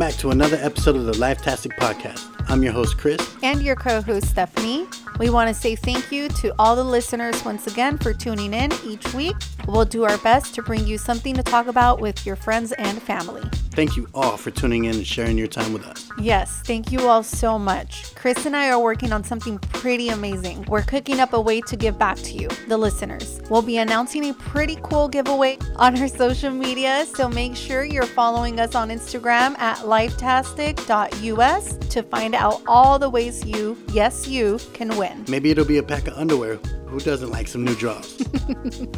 back to another episode of the Lifetastic Podcast. I'm your host, Chris. And your co host, Stephanie. We want to say thank you to all the listeners once again for tuning in each week. We'll do our best to bring you something to talk about with your friends and family. Thank you all for tuning in and sharing your time with us. Yes, thank you all so much. Chris and I are working on something pretty amazing. We're cooking up a way to give back to you, the listeners. We'll be announcing a pretty cool giveaway on our social media, so make sure you're following us on Instagram at lifetastic.us to find out all the ways you, yes, you, can win. Maybe it'll be a pack of underwear. Who doesn't like some new draws?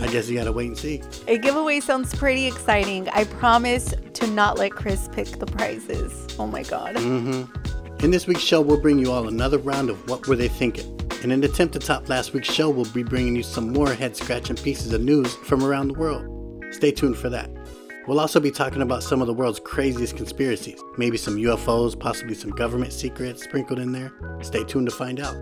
I guess you gotta wait and see. A giveaway sounds pretty exciting. I promise to not let Chris pick the prizes. Oh my god. Mm-hmm. In this week's show, we'll bring you all another round of What Were They Thinking? In an attempt to top last week's show, we'll be bringing you some more head scratching pieces of news from around the world. Stay tuned for that. We'll also be talking about some of the world's craziest conspiracies, maybe some UFOs, possibly some government secrets sprinkled in there. Stay tuned to find out.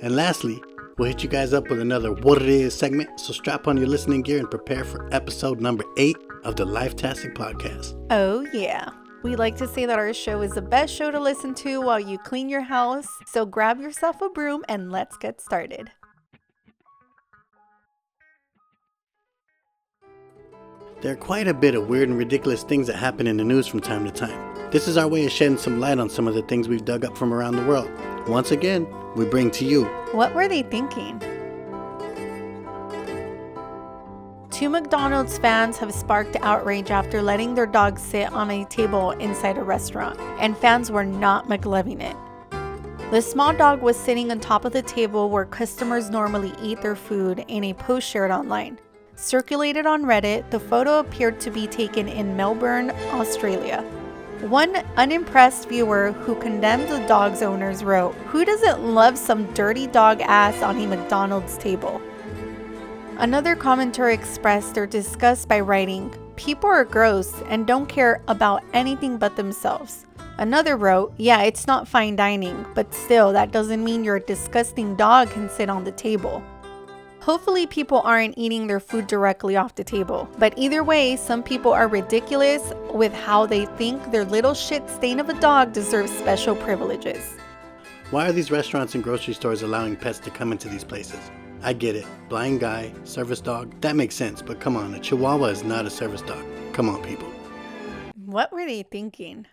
And lastly, we'll hit you guys up with another What It Is segment, so strap on your listening gear and prepare for episode number eight of the Lifetastic Podcast. Oh, yeah. We like to say that our show is the best show to listen to while you clean your house, so grab yourself a broom and let's get started. There are quite a bit of weird and ridiculous things that happen in the news from time to time. This is our way of shedding some light on some of the things we've dug up from around the world. Once again, we bring to you What were they thinking? Two McDonald's fans have sparked outrage after letting their dog sit on a table inside a restaurant, and fans were not McLoving it. The small dog was sitting on top of the table where customers normally eat their food in a post shared online. Circulated on Reddit, the photo appeared to be taken in Melbourne, Australia. One unimpressed viewer who condemned the dog's owners wrote, Who doesn't love some dirty dog ass on a McDonald's table? Another commenter expressed their disgust by writing, People are gross and don't care about anything but themselves. Another wrote, Yeah, it's not fine dining, but still, that doesn't mean your disgusting dog can sit on the table. Hopefully, people aren't eating their food directly off the table. But either way, some people are ridiculous with how they think their little shit stain of a dog deserves special privileges. Why are these restaurants and grocery stores allowing pets to come into these places? I get it. Blind guy, service dog, that makes sense, but come on, a chihuahua is not a service dog. Come on, people. What were they thinking?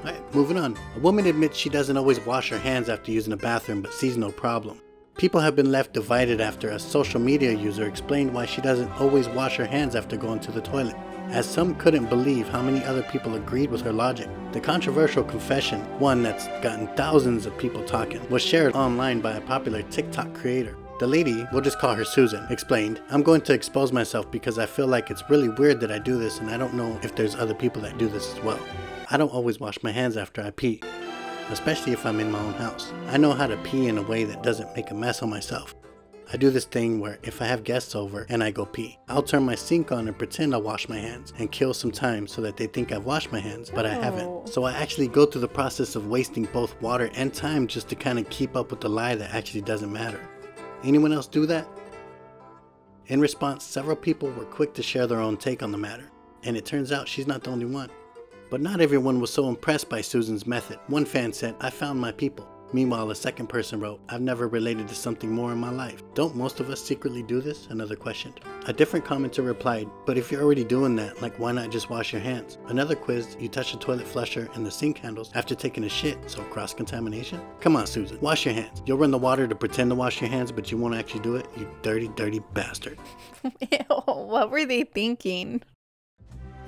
Alright, moving on. A woman admits she doesn't always wash her hands after using a bathroom but sees no problem. People have been left divided after a social media user explained why she doesn't always wash her hands after going to the toilet, as some couldn't believe how many other people agreed with her logic. The controversial confession, one that's gotten thousands of people talking, was shared online by a popular TikTok creator. The lady, we'll just call her Susan, explained, I'm going to expose myself because I feel like it's really weird that I do this and I don't know if there's other people that do this as well. I don't always wash my hands after I pee, especially if I'm in my own house. I know how to pee in a way that doesn't make a mess on myself. I do this thing where if I have guests over and I go pee, I'll turn my sink on and pretend I wash my hands and kill some time so that they think I've washed my hands, but I Oh. haven't. So I actually go through the process of wasting both water and time just to kind of keep up with the lie that actually doesn't matter. Anyone else do that? In response, several people were quick to share their own take on the matter, and it turns out she's not the only one. But not everyone was so impressed by Susan's method. One fan said, I found my people. Meanwhile, a second person wrote, I've never related to something more in my life. Don't most of us secretly do this? Another questioned. A different commenter replied, But if you're already doing that, like why not just wash your hands? Another quizzed, You touch the toilet flusher and the sink handles after taking a shit, so cross contamination? Come on, Susan, wash your hands. You'll run the water to pretend to wash your hands, but you won't actually do it, you dirty, dirty bastard. Ew, what were they thinking?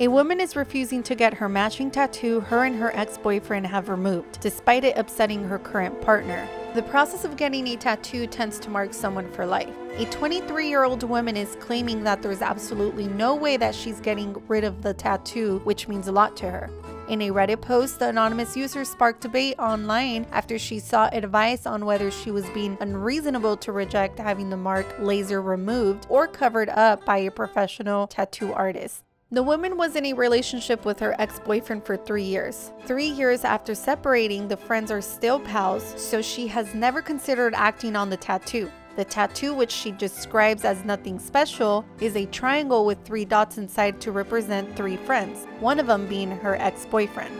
A woman is refusing to get her matching tattoo her and her ex boyfriend have removed, despite it upsetting her current partner. The process of getting a tattoo tends to mark someone for life. A 23 year old woman is claiming that there's absolutely no way that she's getting rid of the tattoo, which means a lot to her. In a Reddit post, the anonymous user sparked debate online after she sought advice on whether she was being unreasonable to reject having the mark laser removed or covered up by a professional tattoo artist. The woman was in a relationship with her ex boyfriend for three years. Three years after separating, the friends are still pals, so she has never considered acting on the tattoo. The tattoo, which she describes as nothing special, is a triangle with three dots inside to represent three friends, one of them being her ex boyfriend.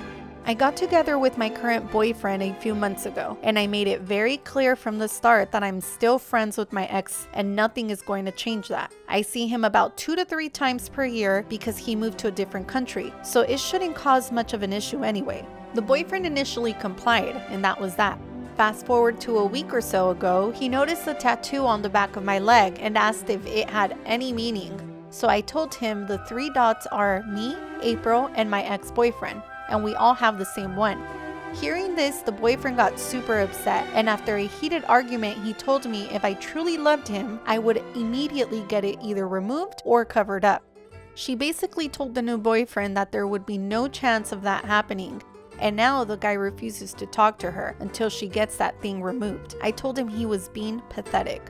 I got together with my current boyfriend a few months ago, and I made it very clear from the start that I'm still friends with my ex and nothing is going to change that. I see him about two to three times per year because he moved to a different country, so it shouldn't cause much of an issue anyway. The boyfriend initially complied, and that was that. Fast forward to a week or so ago, he noticed a tattoo on the back of my leg and asked if it had any meaning. So I told him the three dots are me, April, and my ex boyfriend and we all have the same one. Hearing this, the boyfriend got super upset, and after a heated argument, he told me if I truly loved him, I would immediately get it either removed or covered up. She basically told the new boyfriend that there would be no chance of that happening, and now the guy refuses to talk to her until she gets that thing removed. I told him he was being pathetic.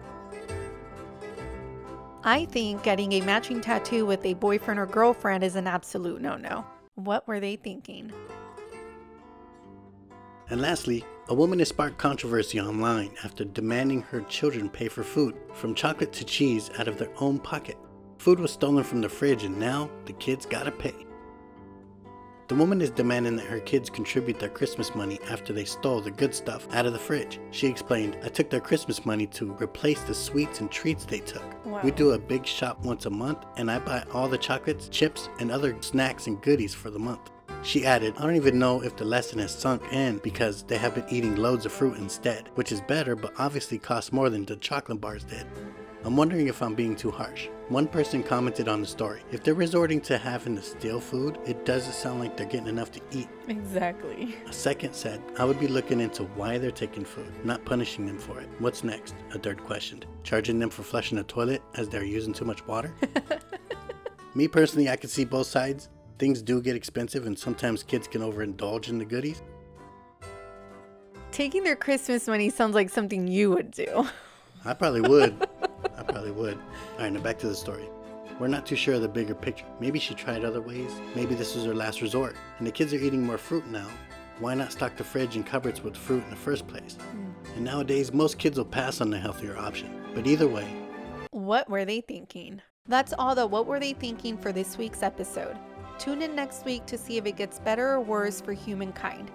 I think getting a matching tattoo with a boyfriend or girlfriend is an absolute no no. What were they thinking? And lastly, a woman has sparked controversy online after demanding her children pay for food, from chocolate to cheese, out of their own pocket. Food was stolen from the fridge, and now the kids gotta pay. The woman is demanding that her kids contribute their Christmas money after they stole the good stuff out of the fridge. She explained, I took their Christmas money to replace the sweets and treats they took. Wow. We do a big shop once a month, and I buy all the chocolates, chips, and other snacks and goodies for the month. She added, I don't even know if the lesson has sunk in because they have been eating loads of fruit instead, which is better but obviously costs more than the chocolate bars did. I'm wondering if I'm being too harsh. One person commented on the story if they're resorting to having to steal food, it doesn't sound like they're getting enough to eat. Exactly. A second said, I would be looking into why they're taking food, not punishing them for it. What's next? A third questioned, charging them for flushing the toilet as they're using too much water? Me personally, I can see both sides. Things do get expensive, and sometimes kids can overindulge in the goodies. Taking their Christmas money sounds like something you would do. I probably would. I probably would. All right, now back to the story. We're not too sure of the bigger picture. Maybe she tried other ways. Maybe this was her last resort. And the kids are eating more fruit now. Why not stock the fridge and cupboards with fruit in the first place? Hmm. And nowadays, most kids will pass on the healthier option. But either way, What were they thinking? That's all the What Were They Thinking for this week's episode. Tune in next week to see if it gets better or worse for humankind.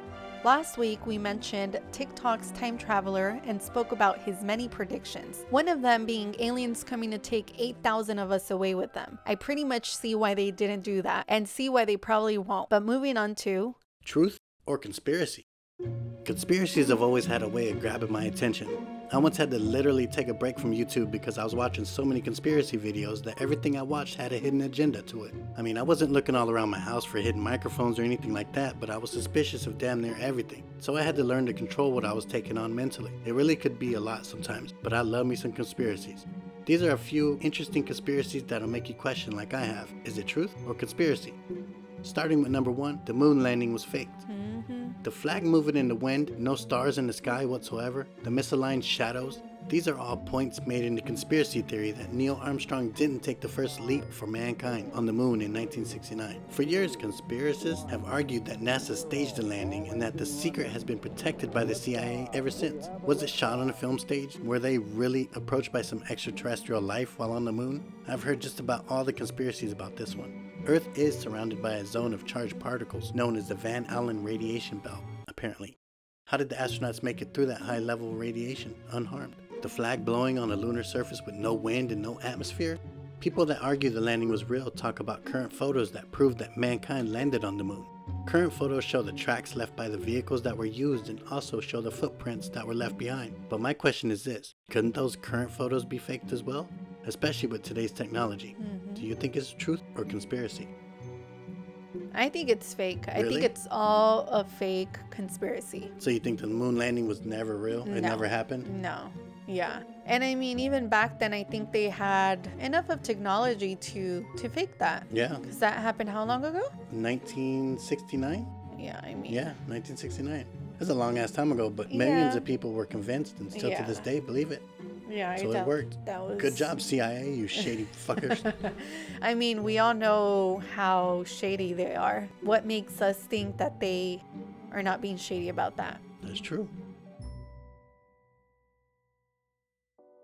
Last week, we mentioned TikTok's time traveler and spoke about his many predictions. One of them being aliens coming to take 8,000 of us away with them. I pretty much see why they didn't do that and see why they probably won't. But moving on to truth or conspiracy? Conspiracies have always had a way of grabbing my attention. I once had to literally take a break from YouTube because I was watching so many conspiracy videos that everything I watched had a hidden agenda to it. I mean, I wasn't looking all around my house for hidden microphones or anything like that, but I was suspicious of damn near everything. So I had to learn to control what I was taking on mentally. It really could be a lot sometimes, but I love me some conspiracies. These are a few interesting conspiracies that'll make you question, like I have is it truth or conspiracy? Starting with number one, the moon landing was faked. Hmm. The flag moving in the wind, no stars in the sky whatsoever, the misaligned shadows, these are all points made in the conspiracy theory that Neil Armstrong didn't take the first leap for mankind on the moon in 1969. For years, conspiracists have argued that NASA staged the landing and that the secret has been protected by the CIA ever since. Was it shot on a film stage? Were they really approached by some extraterrestrial life while on the moon? I've heard just about all the conspiracies about this one. Earth is surrounded by a zone of charged particles known as the Van Allen radiation belt, apparently. How did the astronauts make it through that high level radiation unharmed? The flag blowing on a lunar surface with no wind and no atmosphere? People that argue the landing was real talk about current photos that prove that mankind landed on the moon. Current photos show the tracks left by the vehicles that were used and also show the footprints that were left behind. But my question is this couldn't those current photos be faked as well? Especially with today's technology. Do you think it's truth or conspiracy? I think it's fake. I think it's all a fake conspiracy. So you think the moon landing was never real? It never happened? No. Yeah. And I mean even back then I think they had enough of technology to to fake that. Yeah. Cuz that happened how long ago? 1969? Yeah, I mean Yeah, 1969. That's a long ass time ago, but millions Yeah. of people were convinced and still to this day believe it. Yeah, I So it worked. That was Good job, CIA, you shady fuckers. I mean, we all know how shady they are. What makes us think that they are not being shady about that? That's true.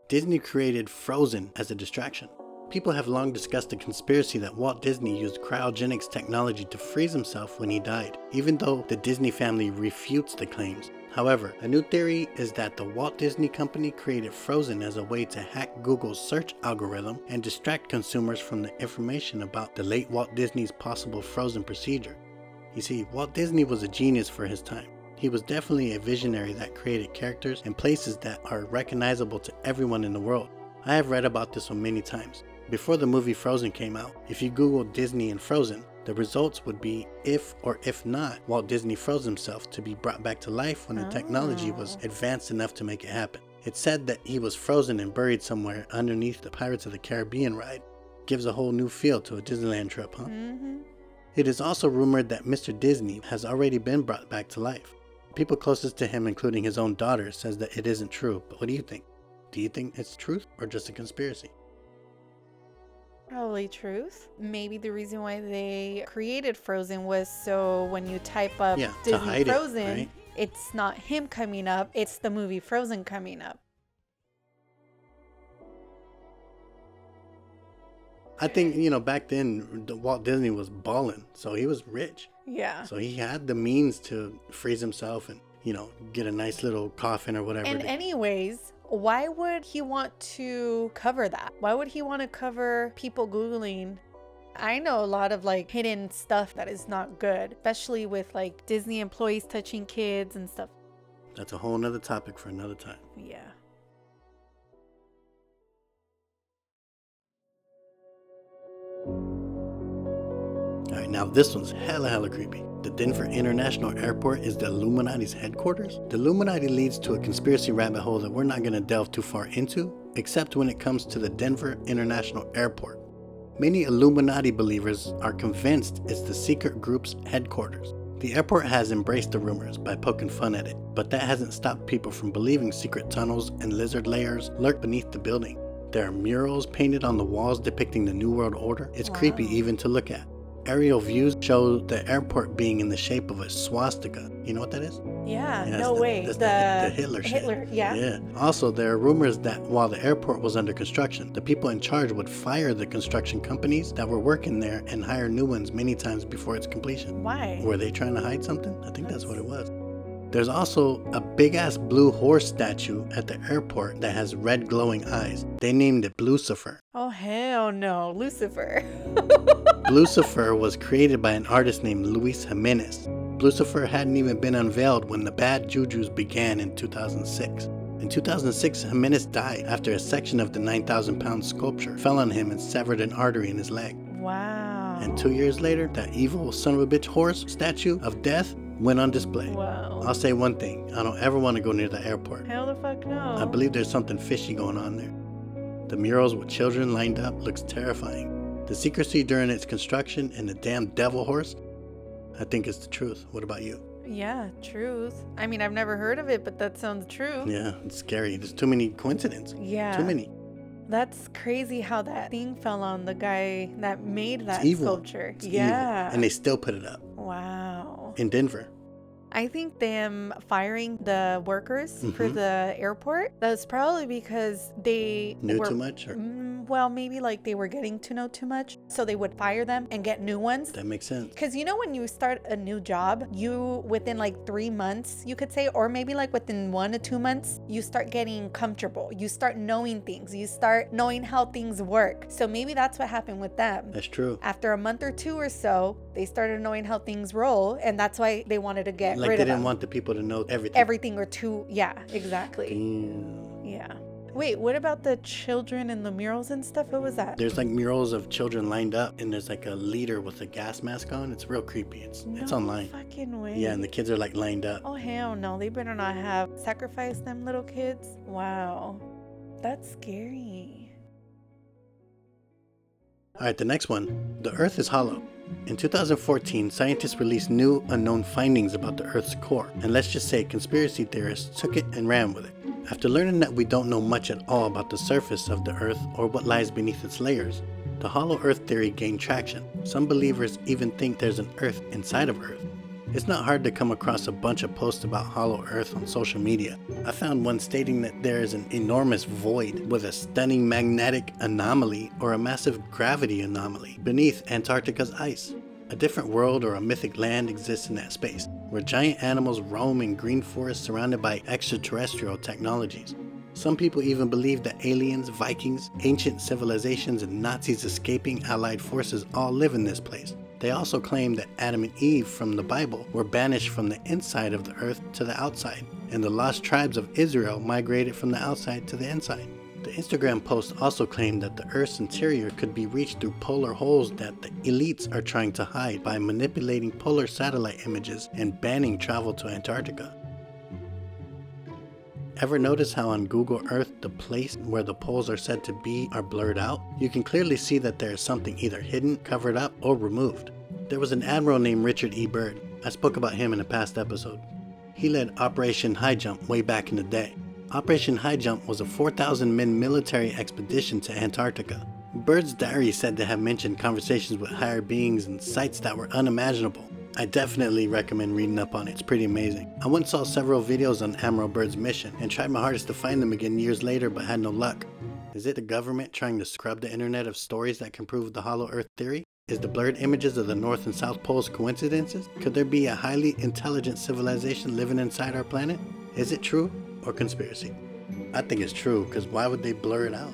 Disney created Frozen as a distraction. People have long discussed the conspiracy that Walt Disney used cryogenics technology to freeze himself when he died, even though the Disney family refutes the claims. However, a new theory is that the Walt Disney Company created Frozen as a way to hack Google's search algorithm and distract consumers from the information about the late Walt Disney's possible frozen procedure. You see, Walt Disney was a genius for his time. He was definitely a visionary that created characters and places that are recognizable to everyone in the world. I have read about this one many times. Before the movie Frozen came out, if you Google Disney and Frozen, the results would be if or if not Walt Disney froze himself to be brought back to life when the technology was Oh. advanced enough to make it happen. It's said that he was frozen and buried somewhere underneath the Pirates of the Caribbean ride. Gives a whole new feel to a Disneyland trip, huh? Mm-hmm. It is also rumored that Mr. Disney has already been brought back to life. People closest to him, including his own daughter, says that it isn't true. But what do you think? Do you think it's truth or just a conspiracy? Probably truth. Maybe the reason why they created Frozen was so when you type up Yeah, to Disney hide it, Frozen, right? it's not him coming up, it's the movie Frozen coming up. I think you know back then Walt Disney was balling, so he was rich, Yeah. so he had the means to freeze himself and you know get a nice little coffin or whatever. And to- anyways, why would he want to cover that? Why would he want to cover people Googling? I know a lot of like hidden stuff that is not good, especially with like Disney employees touching kids and stuff. That's a whole nother topic for another time. Yeah. All right, now this one's hella hella creepy. The Denver International Airport is the Illuminati's headquarters. The Illuminati leads to a conspiracy rabbit hole that we're not going to delve too far into, except when it comes to the Denver International Airport. Many Illuminati believers are convinced it's the secret group's headquarters. The airport has embraced the rumors by poking fun at it, but that hasn't stopped people from believing secret tunnels and lizard layers lurk beneath the building. There are murals painted on the walls depicting the New World Order. It's creepy even to look at. Aerial views show the airport being in the shape of a swastika. You know what that is? Yeah, Yeah, no the- way. that's The, the- the Hitler shit. Hitler, yeah. Yeah. Also, there are rumors that while the airport was under construction, the people in charge would fire the construction companies that were working there and hire new ones many times before its completion. Why? Were they trying to hide something? I think that's what it was. There's also a big ass blue horse statue at the airport that has red glowing eyes. They named it Blucifer. Oh hell no, Lucifer. Blucifer was created by an artist named Luis Jimenez. Blucifer hadn't even been unveiled when the bad jujus began in 2006. In 2006, Jimenez died after a section of the 9,000 pound sculpture fell on him and severed an artery in his leg. wow. And two years later, that evil son of a bitch horse statue of death went on display. Wow. I'll say one thing I don't ever want to go near the airport. Hell the fuck no. I believe there's something fishy going on there. The murals with children lined up looks terrifying. The secrecy during its construction and the damn devil horse, I think it's the truth. What about you? Yeah, truth. I mean, I've never heard of it, but that sounds true. Yeah, it's scary. There's too many coincidences. Yeah. Too many. That's crazy how that thing fell on the guy that made that evil. sculpture. It's evil. yeah. And they still put it up wow. In Denver. I think them firing the workers for Mhm. the airport, that's probably because they Knew were too much? Or Mm, well, maybe like they were getting to know too much. So they would fire them and get new ones. that makes sense. Because you know, when you start a new job, you within like three months, you could say, or maybe like within one to two months, you start getting comfortable. You start knowing things. You start knowing how things work. So maybe that's what happened with them. That's true. After a month or two or so, they started knowing how things roll, and that's why they wanted to get Like they didn't want the people to know everything. everything or two. Yeah, exactly. Damn. Yeah. Wait, what about the children and the murals and stuff? What was that? There's like murals of children lined up, and there's like a leader with a gas mask on. It's real creepy. It's it's online. Fucking way. Yeah, and the kids are like lined up. Oh hell no! They better not have sacrificed them little kids. Wow, that's scary. All right, the next one. The Earth is hollow. In 2014, scientists released new unknown findings about the Earth's core, and let's just say conspiracy theorists took it and ran with it. After learning that we don't know much at all about the surface of the Earth or what lies beneath its layers, the hollow Earth theory gained traction. Some believers even think there's an Earth inside of Earth. It's not hard to come across a bunch of posts about Hollow Earth on social media. I found one stating that there is an enormous void with a stunning magnetic anomaly or a massive gravity anomaly beneath Antarctica's ice. A different world or a mythic land exists in that space, where giant animals roam in green forests surrounded by extraterrestrial technologies. Some people even believe that aliens, Vikings, ancient civilizations, and Nazis escaping Allied forces all live in this place. They also claim that Adam and Eve from the Bible were banished from the inside of the earth to the outside, and the lost tribes of Israel migrated from the outside to the inside. The Instagram post also claimed that the Earth's interior could be reached through polar holes that the elites are trying to hide by manipulating polar satellite images and banning travel to Antarctica. Ever notice how on Google Earth the place where the poles are said to be are blurred out? You can clearly see that there is something either hidden, covered up, or removed. There was an admiral named Richard E. Byrd. I spoke about him in a past episode. He led Operation High Jump way back in the day. Operation High Jump was a 4,000 men military expedition to Antarctica. Byrd's diary is said to have mentioned conversations with higher beings and sights that were unimaginable. I definitely recommend reading up on it, it's pretty amazing. I once saw several videos on Admiral Byrd's mission and tried my hardest to find them again years later but had no luck. Is it the government trying to scrub the internet of stories that can prove the Hollow Earth theory? Is the blurred images of the North and South Poles coincidences? Could there be a highly intelligent civilization living inside our planet? Is it true or conspiracy? I think it's true, because why would they blur it out?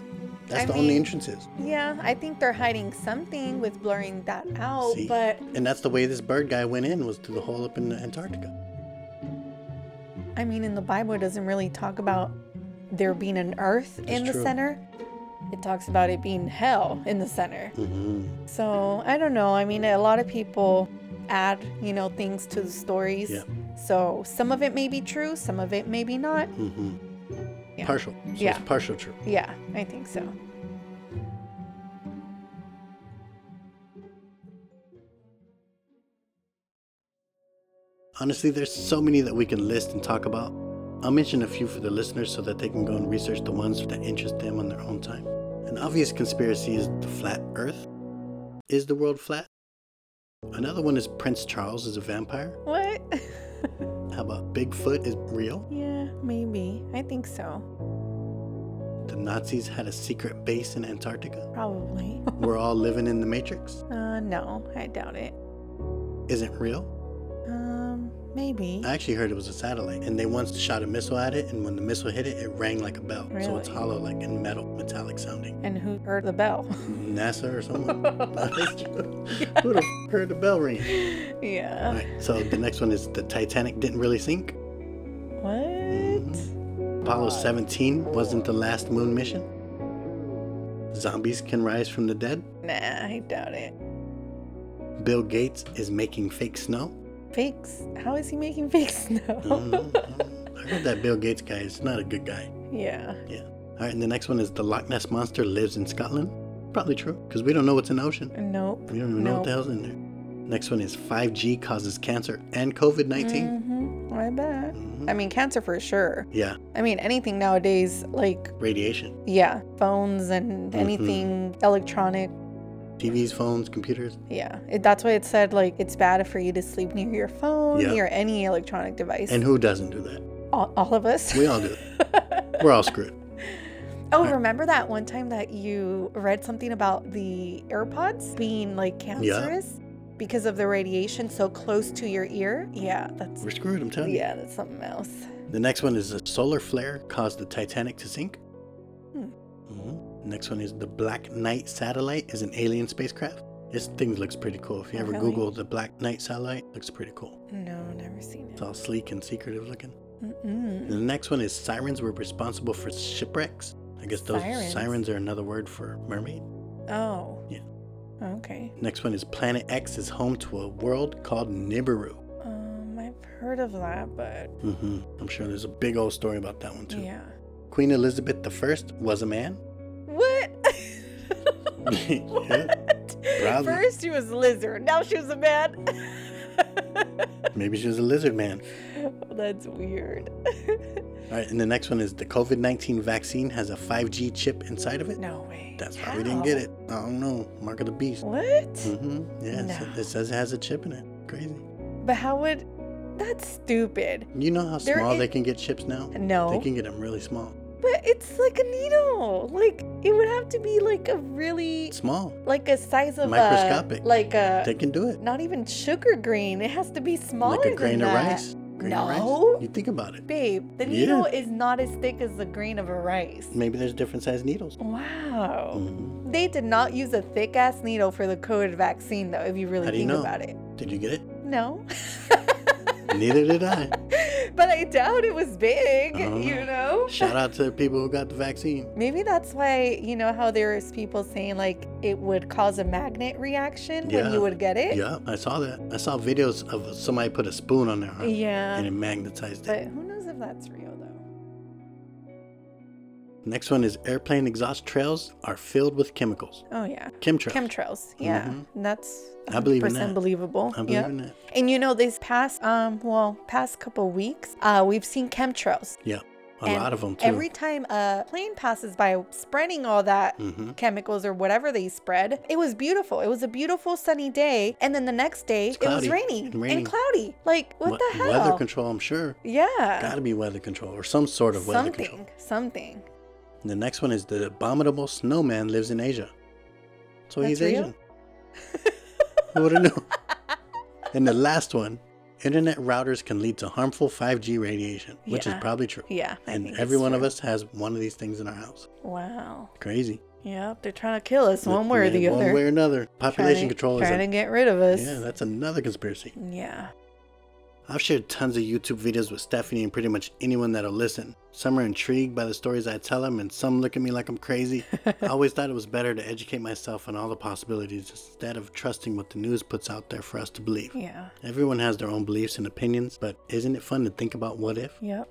That's I the only entrance is. Yeah, I think they're hiding something with blurring that out, See? but And that's the way this Byrd guy went in, was through the hole up in Antarctica. I mean, in the Bible, it doesn't really talk about there being an earth in the true. center. It talks about it being hell in the center. hmm So I don't know. I mean, a lot of people add, you know, things to the stories. Yeah. So some of it may be true, some of it maybe not. hmm Yeah. Partial. So Yeah. It's partial true. Yeah, I think so. Honestly, there's so many that we can list and talk about. I'll mention a few for the listeners so that they can go and research the ones that interest them on their own time. An obvious conspiracy is the flat earth. Is the world flat? Another one is Prince Charles is a vampire. What? Bigfoot is real? yeah, maybe. I think so. The Nazis had a secret base in Antarctica. Probably. We're all living in the Matrix. uh, no, I doubt it. Isn't real? Maybe. I actually heard it was a satellite, and they once shot a missile at it, and when the missile hit it, it rang like a bell. So it's hollow, like in metal, metallic sounding. And who heard the bell? NASA or someone. Who the f- heard the bell ring? yeah. Right, so the next one is the Titanic didn't really sink. What? Mm-hmm. Apollo 17 wasn't the last moon mission. Zombies can rise from the dead. Nah, I doubt it. Bill Gates is making fake snow. Fakes? How is he making fake snow? I don't. I don't know. I heard that Bill Gates guy is not a good guy. yeah. Yeah. All right, and the next one is the Loch Ness monster lives in Scotland. Probably true, because we don't know what's in the ocean. Nope. We don't even know what the hell's in there. Next one is 5G causes cancer and COVID 19. Mm-hmm. I bet. Mhm. I mean, cancer for sure. Yeah, I mean, anything nowadays, like, radiation. yeah, phones and Mhm. anything electronic. TVs, phones, computers. Yeah. It, that's why it said, like, it's bad for you to sleep near your phone, Yeah. near any electronic device. And who doesn't do that? all, all of us. We all do. We're all screwed. oh, remember that one time that you read something about the AirPods being like cancerous because of the radiation so close to your ear? Yeah, that's We're screwed, I'm telling you. yeah, that's something else. The next one is a solar flare caused the Titanic to sink. Hmm. Mhm. Next one is the Black Knight satellite is an alien spacecraft. This thing looks pretty cool. If you Oh, ever really? Google the Black Knight satellite, looks pretty cool. No, never seen it. It's all sleek and secretive looking. Mm-mm. the next one is sirens were responsible for shipwrecks. I guess those Sirens? sirens, are another word for mermaid. Oh. Yeah. Okay. Next one is Planet X is home to a world called Nibiru. Um, I've heard of that, but Mm-hmm. I'm sure there's a big old story about that one too. yeah. Queen Elizabeth I was a man. Yeah. First she was a lizard, now she was a man. Maybe she was a lizard man. That's weird. All right, and the next one is the COVID 19 vaccine has a 5G chip inside of it. no way. That's why we didn't get it. I don't know. Mark of the beast. What? Mm-hmm. Yeah, it No. it says it has a chip in it. Crazy. But how would. That's stupid. You know how There small is- they can get chips now? No. They can get them really small. But it's like a needle. Like, it would have to be like a really. Small. Like a size of a Microscopic. A, like a. They can do it. not even sugar grain. It has to be smaller like a grain of rice. Grain no. of rice. You think about it. Babe, the Yeah. needle is not as thick as the grain of a rice. Maybe there's different sized needles. Wow. Mhm. They did not use a thick ass needle for the COVID vaccine, though, if you really How do you think know? about it. Did you get it? No. Neither did I. but I doubt it was big, you know. know? Shout out to the people who got the vaccine. Maybe that's why, you know, how there's people saying like it would cause a magnet reaction when you would get it? Yeah, I saw that. I saw videos of somebody put a spoon on their arm Yeah. and it magnetized But it. But who knows if that's real? Next one is airplane exhaust trails are filled with chemicals. Oh, yeah. Chemtrails. Chemtrails. Yeah. Mhm. That's I believe in that. believable. I believe yeah. in that. And you know, this past, um, well, past couple weeks, uh, we've seen chemtrails. Yeah, a And lot of them too. Every time a plane passes by spreading all that hmm chemicals or whatever they spread, it was beautiful. It was a beautiful sunny day. And then the next day, it was cloudy raining and and, cloudy. Like, what the hell? Weather control, I'm sure. yeah. Got to be weather control or some sort of weather something. control. Something. And the next one is the abominable snowman lives in Asia. So he's real? Asian. Who would have known? And the last one, internet routers can lead to harmful 5G radiation, which is probably true. Yeah. I and every one of us has one of these things in our house. Wow. Crazy. Yep. They're trying to kill us one way or the Yeah, other. One way or another. Population trying to, control is trying to get rid of us. yeah, that's another conspiracy. yeah. I've shared tons of YouTube videos with Stephanie and pretty much anyone that'll listen. Some are intrigued by the stories I tell them, and some look at me like I'm crazy. I always thought it was better to educate myself on all the possibilities instead of trusting what the news puts out there for us to believe. Yeah. Everyone has their own beliefs and opinions, but isn't it fun to think about what if? Yep.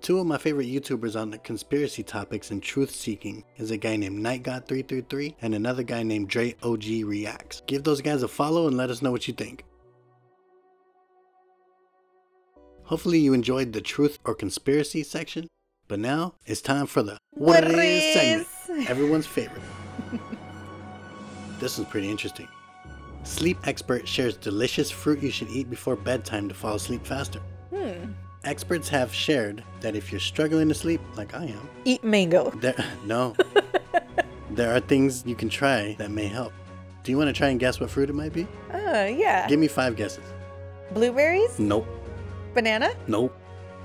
Two of my favorite YouTubers on the conspiracy topics and truth seeking is a guy named NightGod333 and another guy named Dre OG Reacts. Give those guys a follow and let us know what you think. Hopefully you enjoyed the truth or conspiracy section, but now it's time for the what, it is segment, everyone's favorite. this is pretty interesting. Sleep expert shares delicious fruit you should eat before bedtime to fall asleep faster. Hmm. Experts have shared that if you're struggling to sleep, like I am, Eat mango. there no, there are things you can try that may help. Do you want to try and guess what fruit it might be? Uh, yeah. Give me five guesses. Blueberries? Nope, Banana? nope.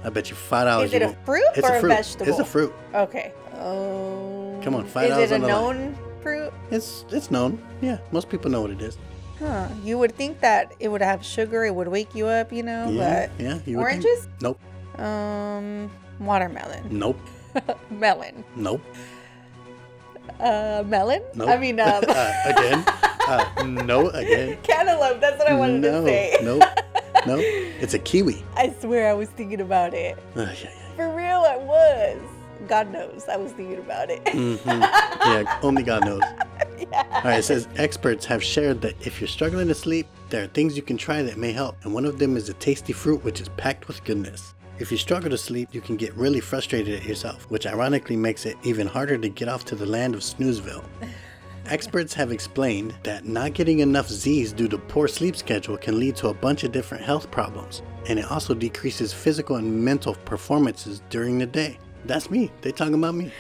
I bet you five dollars. Is it a fruit It's or a a, vegetable? It's a fruit. Okay. Oh. Come on, five Is dollars it a the line. known fruit? It's it's known. Yeah, most people know what it is. Huh. You would think that it would have sugar, it would wake you up, you know, yeah, yeah. You would think. oranges? Nope, um watermelon. nope, melon. nope. Uh melon? Nope. I mean um uh, again. Uh, no, again. cantaloupe, that's what I wanted no, to say. nope, nope. It's a kiwi. I swear I was thinking about it. Uh, yeah, yeah. For real I was. God knows I was thinking about it. hmm Yeah, only God knows. yeah. All right, it says experts have shared that if you're struggling to sleep, there are things you can try that may help, and one of them is a tasty fruit which is packed with goodness. If you struggle to sleep, you can get really frustrated at yourself, which ironically makes it even harder to get off to the land of Snoozeville. Experts have explained that not getting enough Z's due to poor sleep schedule can lead to a bunch of different health problems, and it also decreases physical and mental performances during the day. That's me. They talking about me.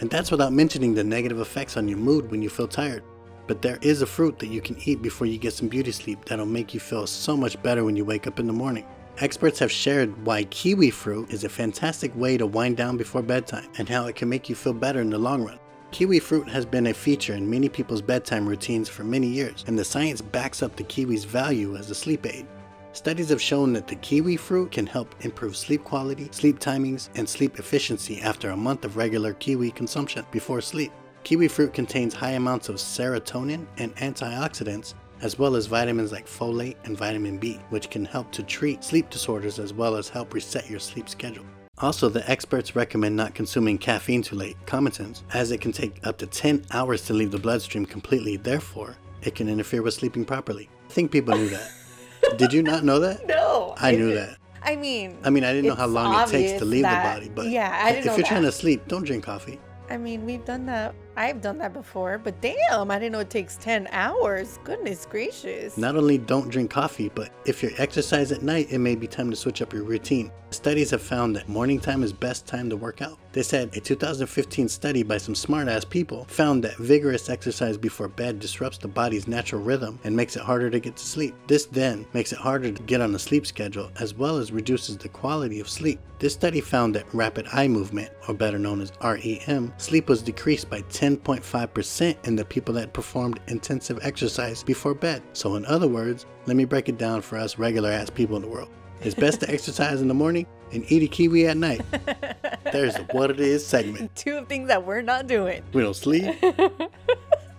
And that's without mentioning the negative effects on your mood when you feel tired. But there is a fruit that you can eat before you get some beauty sleep that'll make you feel so much better when you wake up in the morning. Experts have shared why kiwi fruit is a fantastic way to wind down before bedtime and how it can make you feel better in the long run. Kiwi fruit has been a feature in many people's bedtime routines for many years, and the science backs up the kiwi's value as a sleep aid. Studies have shown that the kiwi fruit can help improve sleep quality, sleep timings, and sleep efficiency after a month of regular kiwi consumption before sleep. Kiwi fruit contains high amounts of serotonin and antioxidants, as well as vitamins like folate and vitamin B, which can help to treat sleep disorders as well as help reset your sleep schedule. Also, the experts recommend not consuming caffeine too late, comatins, as it can take up to 10 hours to leave the bloodstream completely, therefore, it can interfere with sleeping properly. I think people knew that. Did you not know that? No. I knew that. I mean I mean, I didn't know how long it takes to leave that- the body, but yeah, I didn't if you're trying to sleep, don't drink coffee. I mean, we've done that I've done that before, but damn, I didn't know it takes 10 hours. Goodness gracious. Not only don't drink coffee, but if you exercise at night, it may be time to switch up your routine. Studies have found that morning time is best time to work out. They said a 2015 study by some smart ass people found that vigorous exercise before bed disrupts the body's natural rhythm and makes it harder to get to sleep. This then makes it harder to get on a sleep schedule as well as reduces the quality of sleep. This study found that rapid eye movement, or better known as REM, sleep was decreased by 10.5% in the people that performed intensive exercise before bed. So, in other words, let me break it down for us regular ass people in the world. It's best to exercise in the morning and eat a kiwi at night. There's the what it is segment. Two things that we're not doing. We don't sleep.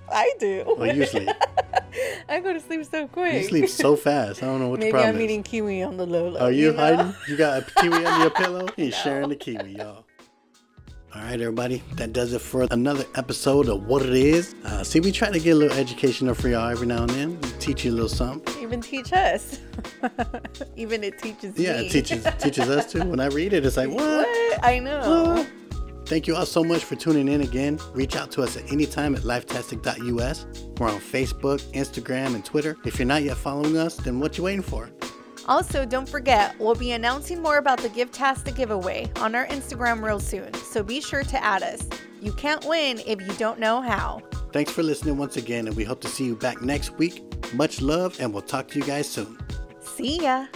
I do. Well, you sleep. I go to sleep so quick. You sleep so fast. I don't know what Maybe the problem I'm is. eating kiwi on the low. Are you, know? hiding? You got a kiwi under your pillow? He's ain't sharing the kiwi, y'all. All right, everybody. That does it for another episode of What It Is. Uh, see, we try to get a little educational for y'all every now and then. Teach you a little something. Even teach us. Even it teaches Yeah, me. it teaches teaches us too. When I read it, it's like, what? What? I know. What? Thank you all so much for tuning in again. Reach out to us at any time at lifetastic.us. We're on Facebook, Instagram, and Twitter. If you're not yet following us, then what you waiting for? Also, don't forget, we'll be announcing more about the Givetastic giveaway on our Instagram real soon, so be sure to add us. You can't win if you don't know how. Thanks for listening once again, and we hope to see you back next week. Much love, and we'll talk to you guys soon. See ya!